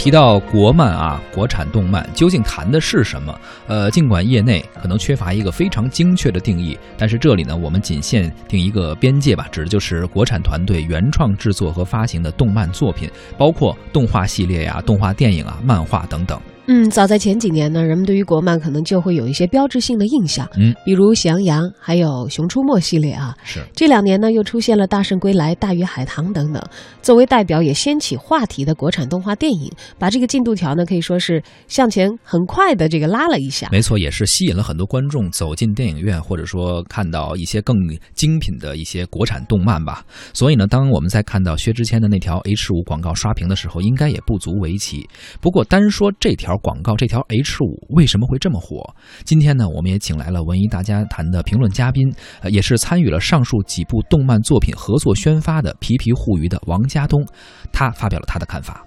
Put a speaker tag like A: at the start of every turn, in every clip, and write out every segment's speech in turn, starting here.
A: 提到国漫啊，国产动漫究竟谈的是什么？呃，尽管业内可能缺乏一个非常精确的定义，但是这里呢，我们仅限定一个边界吧，指的就是国产团队原创制作和发行的动漫作品，包括动画系列呀、动画电影啊、漫画等等。
B: 嗯，早在前几年呢，人们对于国漫可能就会有一些标志性的印象，
A: 嗯，
B: 比如《喜羊羊》还有《熊出没》系列啊。
A: 是
B: 这两年呢，又出现了《大圣归来》《大鱼海棠》等等，作为代表也掀起话题的国产动画电影，把这个进度条呢可以说是向前很快的这个拉了一下。
A: 没错，也是吸引了很多观众走进电影院，或者说看到一些更精品的一些国产动漫吧。所以呢，当我们在看到薛之谦的那条 H 五广告刷屏的时候，应该也不足为奇。不过，单说这条广告，这条 H 五为什么会这么火？今天呢，我们也请来了文艺大家谈的评论嘉宾，呃，也是参与了上述几部动漫作品合作宣发的皮皮互娱的王家东，他发表了他的看法。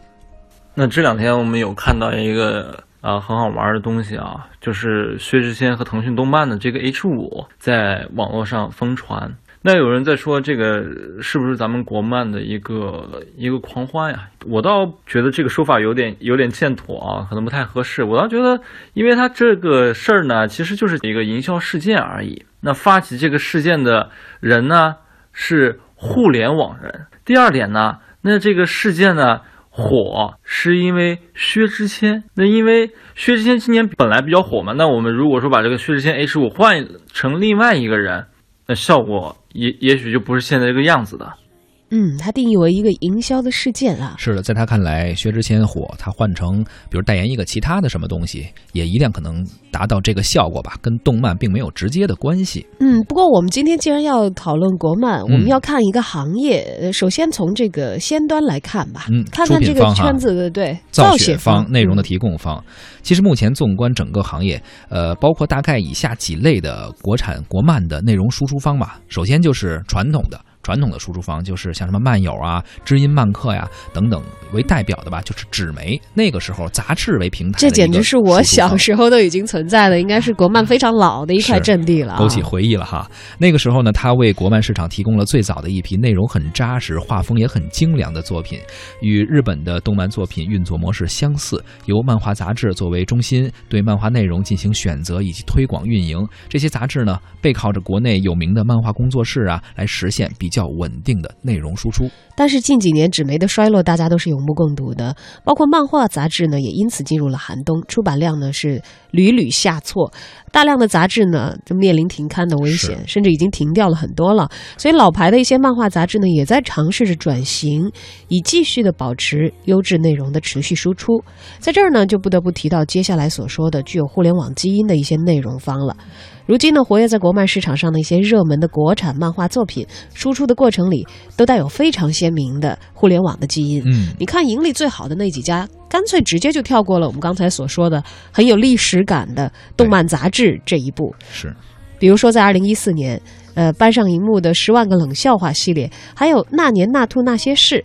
C: 那这两天我们有看到一个啊、很好玩的东西啊，就是薛之谦和腾讯动漫的这个 H 五在网络上疯传。那有人在说这个是不是咱们国漫的一个一个狂欢呀？我倒觉得这个说法有点有点欠妥啊，可能不太合适。我倒觉得，因为它这个事儿呢，其实就是一个营销事件而已。那发起这个事件的人呢是互联网人。第二点呢，那这个事件呢火是因为薛之谦。那因为薛之谦今年本来比较火嘛，那我们如果说把这个薛之谦 H 五换成另外一个人，效果也也许就不是现在这个样子的。
B: 嗯，他定义为一个营销的事件啊。
A: 是的，在他看来，薛之谦火，他换成比如代言一个其他的什么东西，也一定可能达到这个效果吧，跟动漫并没有直接的关系。
B: 嗯，不过我们今天既然要讨论国漫，我们要看一个行业，呃首先从这个先端来看吧，
A: 嗯
B: 看看这个圈子的对
A: 造
B: 血
A: 方、内容的
B: 嗯
A: 提供方。其实目前纵观整个行业，呃，包括大概以下几类的国产国漫的内容输出方吧。首先就是传统的。传统的输出方就是像什么漫友啊、知音漫客呀等等为代表的吧，就是纸媒。那个时候杂志为平台
B: 这简直是我小时候都已经存在的，应该是国漫非常老的一块阵地了、啊。
A: 勾起回忆了哈。那个时候呢，他为国漫市场提供了最早的一批内容很扎实、画风也很精良的作品，与日本的动漫作品运作模式相似，由漫画杂志作为中心，对漫画内容进行选择以及推广运营。这些杂志呢，背靠着国内有名的漫画工作室啊，来实现比较稳定的内容输出。
B: 但是近几年纸媒的衰落，大家都是有目共睹的，包括漫画杂志呢，也因此进入了寒冬，出版量呢是屡屡下挫，大量的杂志呢就面临停刊的危险，甚至已经停掉了很多了。所以老牌的一些漫画杂志呢，也在尝试着转型，以继续的保持优质内容的持续输出。在这儿呢，就不得不提到接下来所说的具有互联网基因的一些内容方了。如今呢，活跃在国漫市场上的一些热门的国产漫画作品，输出的过程里都带有非常鲜明的互联网的基因。
A: 嗯，
B: 你看盈利最好的那几家，干脆直接就跳过了我们刚才所说的很有历史感的动漫杂志这一步。
A: 是
B: 比如说，在二零一四年，呃，搬上荧幕的《十万个冷笑话》系列，还有《那年那兔那些事》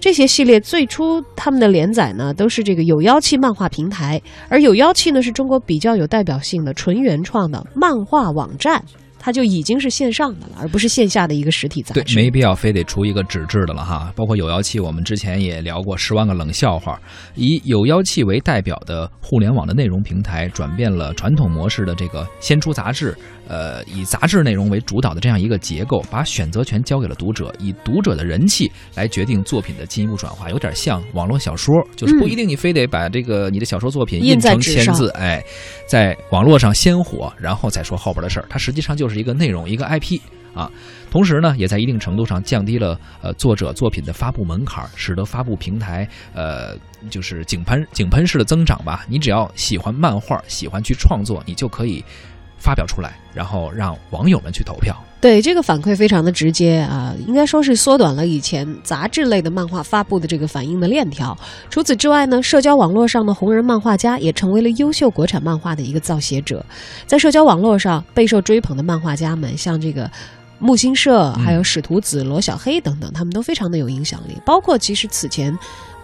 B: 这些系列，最初他们的连载呢，都是这个有妖气漫画平台，而有妖气呢，是中国比较有代表性的纯原创的漫画网站。它就已经是线上的了，而不是线下的一个实体杂
A: 对，没必要非得出一个纸质的了哈。包括有妖气，我们之前也聊过《十万个冷笑话》，以有妖气为代表的互联网的内容平台，转变了传统模式的这个先出杂志，呃，以杂志内容为主导的这样一个结构，把选择权交给了读者，以读者的人气来决定作品的进一步转化，有点像网络小说，就是不一定你非得把这个你的小说作品
B: 印
A: 成签字，哎，在网络上先火，然后再说后边的事儿。它实际上就是一个内容，一个 IP 啊。同时呢，也在一定程度上降低了呃作者作品的发布门槛，使得发布平台呃就是井喷井喷式的增长吧。你只要喜欢漫画，喜欢去创作，你就可以发表出来，然后让网友们去投票。
B: 对这个反馈非常的直接啊，应该说是缩短了以前杂志类的漫画发布的这个反应的链条。除此之外呢，社交网络上的红人漫画家也成为了优秀国产漫画的一个造写者。在社交网络上备受追捧的漫画家们，像这个木星社、还有使徒子、罗小黑等等，他们都非常的有影响力。包括其实此前。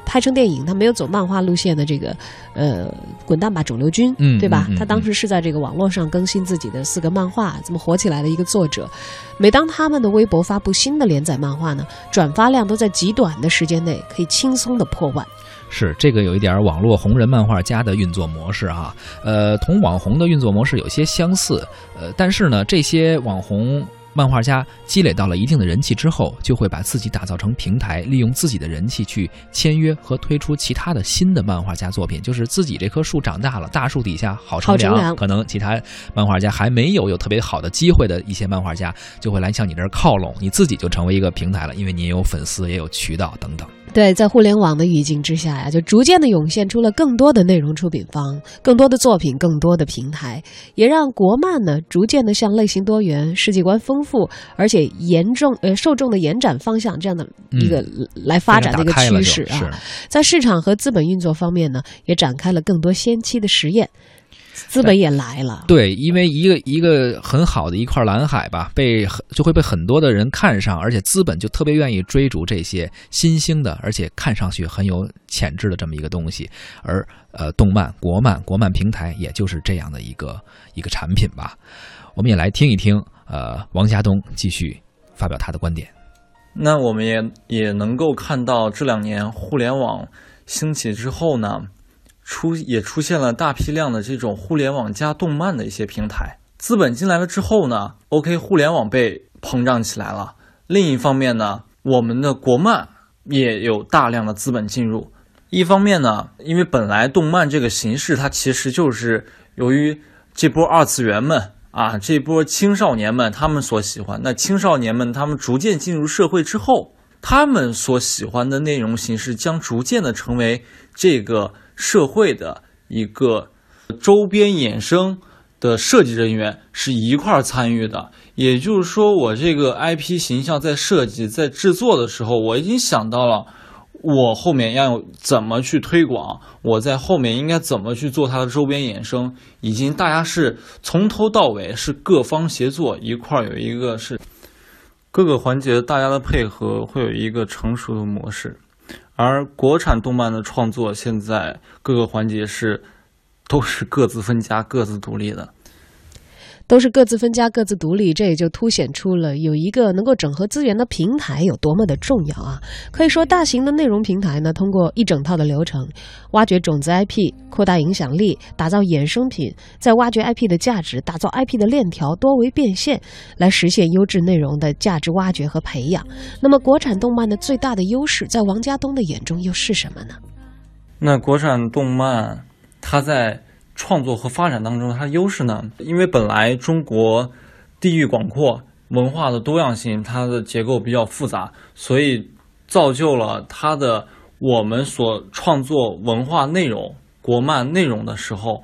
B: 拍成电影，他没有走漫画路线的这个，呃，滚蛋吧肿瘤君，
A: 嗯
B: 对吧？他当时是在这个网络上更新自己的四个漫画，这么火起来的一个作者。每当他们的微博发布新的连载漫画呢，转发量都在极短的时间内可以轻松的破万。
A: 是这个有一点网络红人漫画家的运作模式啊，呃，同网红的运作模式有些相似，呃，但是呢，这些网红。漫画家积累到了一定的人气之后，就会把自己打造成平台，利用自己的人气去签约和推出其他的新的漫画家作品。就是自己这棵树长大了，大树底下好乘凉。可能其他漫画家还没有有特别好的机会的一些漫画家，就会来向你这儿靠拢，你自己就成为一个平台了，因为你也有粉丝，也有渠道等等。
B: 对，在互联网的语境之下呀，就逐渐的涌现出了更多的内容出品方，更多的作品，更多的平台，也让国漫呢逐渐的向类型多元、世界观丰富，而且严重呃受众的延展方向这样的一个来发展的一个趋势啊。在市场和资本运作方面呢，也展开了更多先期的实验。资本也来了，
A: 对，因为一个一个很好的一块蓝海吧，被就会被很多的人看上，而且资本就特别愿意追逐这些新兴的，而且看上去很有潜质的这么一个东西。而呃，动漫国漫国漫平台也就是这样的一个一个产品吧。我们也来听一听，呃，王家东继续发表他的观点。
C: 那我们也也能够看到，这两年互联网兴起之后呢。出也出现了大批量的这种互联网加动漫的一些平台，资本进来了之后呢，OK，互联网被膨胀起来了。另一方面呢，我们的国漫也有大量的资本进入。一方面呢，因为本来动漫这个形式它其实就是由于这波二次元们啊，这波青少年们他们所喜欢。那青少年们他们逐渐进入社会之后，他们所喜欢的内容形式将逐渐的成为这个。社会的一个周边衍生的设计人员是一块参与的，也就是说，我这个 IP 形象在设计、在制作的时候，我已经想到了我后面要怎么去推广，我在后面应该怎么去做它的周边衍生，已经大家是从头到尾是各方协作一块儿有一个是各个环节大家的配合，会有一个成熟的模式。而国产动漫的创作，现在各个环节是都是各自分家、各自独立的。
B: 都是各自分家、各自独立，这也就凸显出了有一个能够整合资源的平台有多么的重要啊！可以说，大型的内容平台呢，通过一整套的流程，挖掘种子 IP，扩大影响力，打造衍生品，再挖掘 IP 的价值，打造 IP 的链条，多维变现，来实现优质内容的价值挖掘和培养。那么，国产动漫的最大的优势，在王家东的眼中又是什么呢？
C: 那国产动漫，它在。创作和发展当中，它的优势呢？因为本来中国地域广阔，文化的多样性，它的结构比较复杂，所以造就了它的我们所创作文化内容、国漫内容的时候，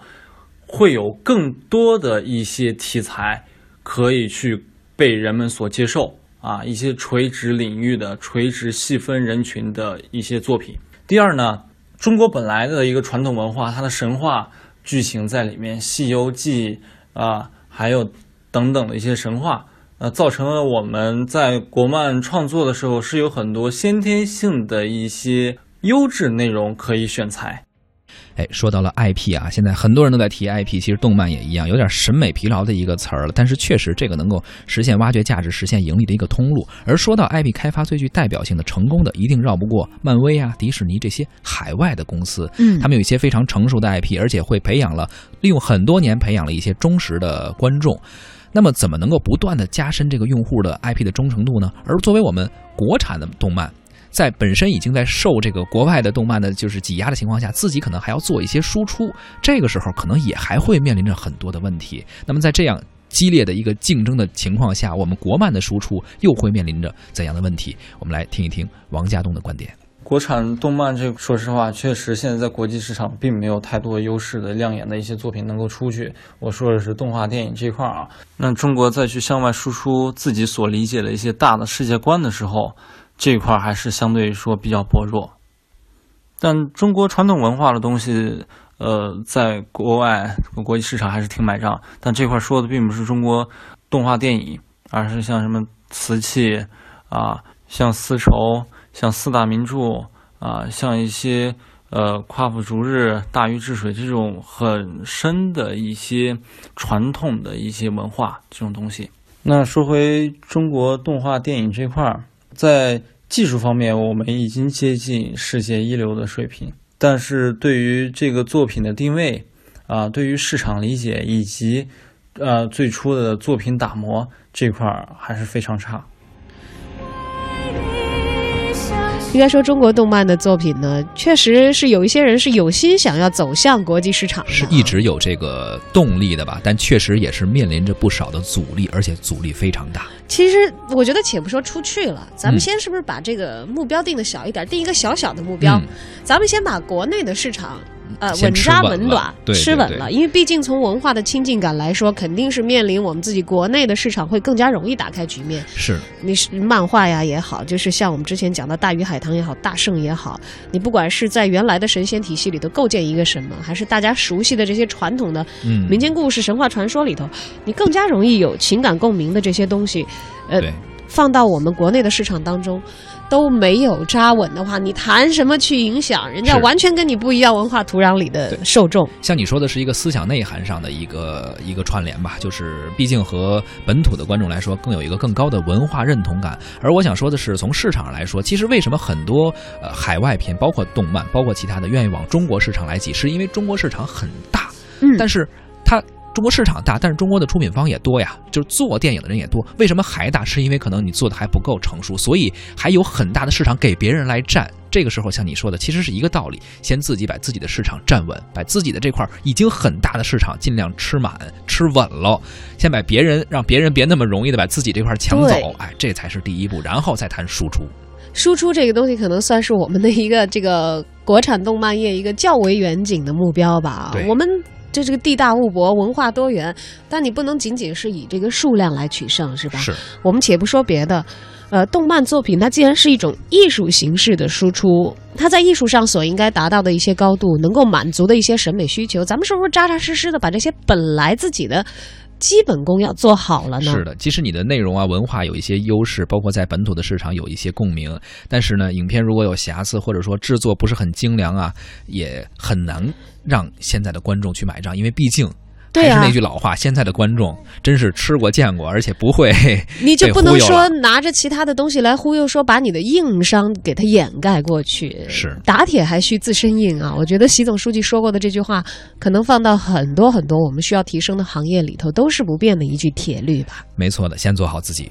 C: 会有更多的一些题材可以去被人们所接受啊，一些垂直领域的、垂直细分人群的一些作品。第二呢，中国本来的一个传统文化，它的神话。剧情在里面，《西游记》啊，还有等等的一些神话，呃，造成了我们在国漫创作的时候是有很多先天性的一些优质内容可以选材。
A: 哎，说到了 IP 啊，现在很多人都在提 IP，其实动漫也一样，有点审美疲劳的一个词儿了。但是确实，这个能够实现挖掘价值、实现盈利的一个通路。而说到 IP 开发最具代表性的、成功的，一定绕不过漫威啊、迪士尼这些海外的公司。
B: 嗯，
A: 他们有一些非常成熟的 IP，而且会培养了利用很多年培养了一些忠实的观众。那么，怎么能够不断的加深这个用户的 IP 的忠诚度呢？而作为我们国产的动漫。在本身已经在受这个国外的动漫的就是挤压的情况下，自己可能还要做一些输出，这个时候可能也还会面临着很多的问题。那么在这样激烈的一个竞争的情况下，我们国漫的输出又会面临着怎样的问题？我们来听一听王家东的观点。
C: 国产动漫这说实话，确实现在在国际市场并没有太多优势的亮眼的一些作品能够出去。我说的是动画电影这块儿啊，那中国再去向外输出自己所理解的一些大的世界观的时候。这一块还是相对说比较薄弱，但中国传统文化的东西，呃，在国外国际市场还是挺买账。但这块说的并不是中国动画电影，而是像什么瓷器啊，像丝绸，像四大名著啊，像一些呃夸父逐日、大禹治水这种很深的一些传统的一些文化这种东西。那说回中国动画电影这块儿。在技术方面，我们已经接近世界一流的水平但是对于这个作品的定位啊，对于市场理解以及呃最初的作品打磨这块儿还是非常差。
B: 应该说，中国动漫的作品呢，确实是有一些人是有心想要走向国际市场的，
A: 是一直有这个动力的吧？但确实也是面临着不少的阻力，而且阻力非常大。
B: 其实我觉得，且不说出去了，咱们
A: 嗯
B: 先是不是把这个目标定的小一点，定一个小小的目标？
A: 嗯
B: 咱们先把国内的市场。呃，稳扎
A: 稳
B: 打，吃稳了，因为毕竟从文化的亲近感来说，肯定是面临我们自己国内的市场会更加容易打开局面。
A: 是
B: 你是漫画呀也好，就是像我们之前讲的《大鱼海棠》也好，《大圣》也好，你不管是在原来的神仙体系里头构建一个什么，还是大家熟悉的这些传统的
A: 嗯，
B: 民间故事、神话传说里头，你更加容易有情感共鸣的这些东西，呃，放到我们国内的市场当中。都没有扎稳的话，你谈什么去影响人家完全跟你不一样文化土壤里的受众？
A: 像你说的是一个思想内涵上的一个一个串联吧，就是毕竟和本土的观众来说，更有一个更高的文化认同感。而我想说的是，从市场上来说，其实为什么很多呃海外片，包括动漫，包括其他的，愿意往中国市场来挤，是因为中国市场很大，
B: 嗯
A: 但是它。中国市场大，但是中国的出品方也多呀，就是做电影的人也多。为什么还大？是因为可能你做的还不够成熟，所以还有很大的市场给别人来占。这个时候，像你说的，其实是一个道理，先自己把自己的市场站稳，把自己的这块已经很大的市场尽量吃满、吃稳了，先把别人让别人别那么容易的把自己这块抢走，哎，这才是第一步，然后再谈输出。
B: 输出这个东西可能算是我们的一个这个国产动漫业一个较为远景的目标吧
A: 对。
B: 我们这这个地大物博，文化多元，但你不能仅仅是以这个数量来取胜，是吧？
A: 是，
B: 我们且不说别的，呃，动漫作品它既然是一种艺术形式的输出，它在艺术上所应该达到的一些高度，能够满足的一些审美需求，咱们是不是扎扎实实的把这些本来自己的基本功要做好了呢？
A: 是的，即使你的内容啊、文化有一些优势，包括在本土的市场有一些共鸣，但是呢，影片如果有瑕疵，或者说制作不是很精良啊，也很难让现在的观众去买账，因为毕竟。
B: 对啊
A: 还是那句老话，现在的观众真是吃过见过，而且不会
B: 你就不能说拿着其他的东西来忽悠，说把你的硬伤给它掩盖过去。
A: 是
B: 打铁还需自身硬啊！我觉得习总书记说过的这句话，可能放到很多很多我们需要提升的行业里头，都是不变的一句铁律吧。
A: 没错的，先做好自己。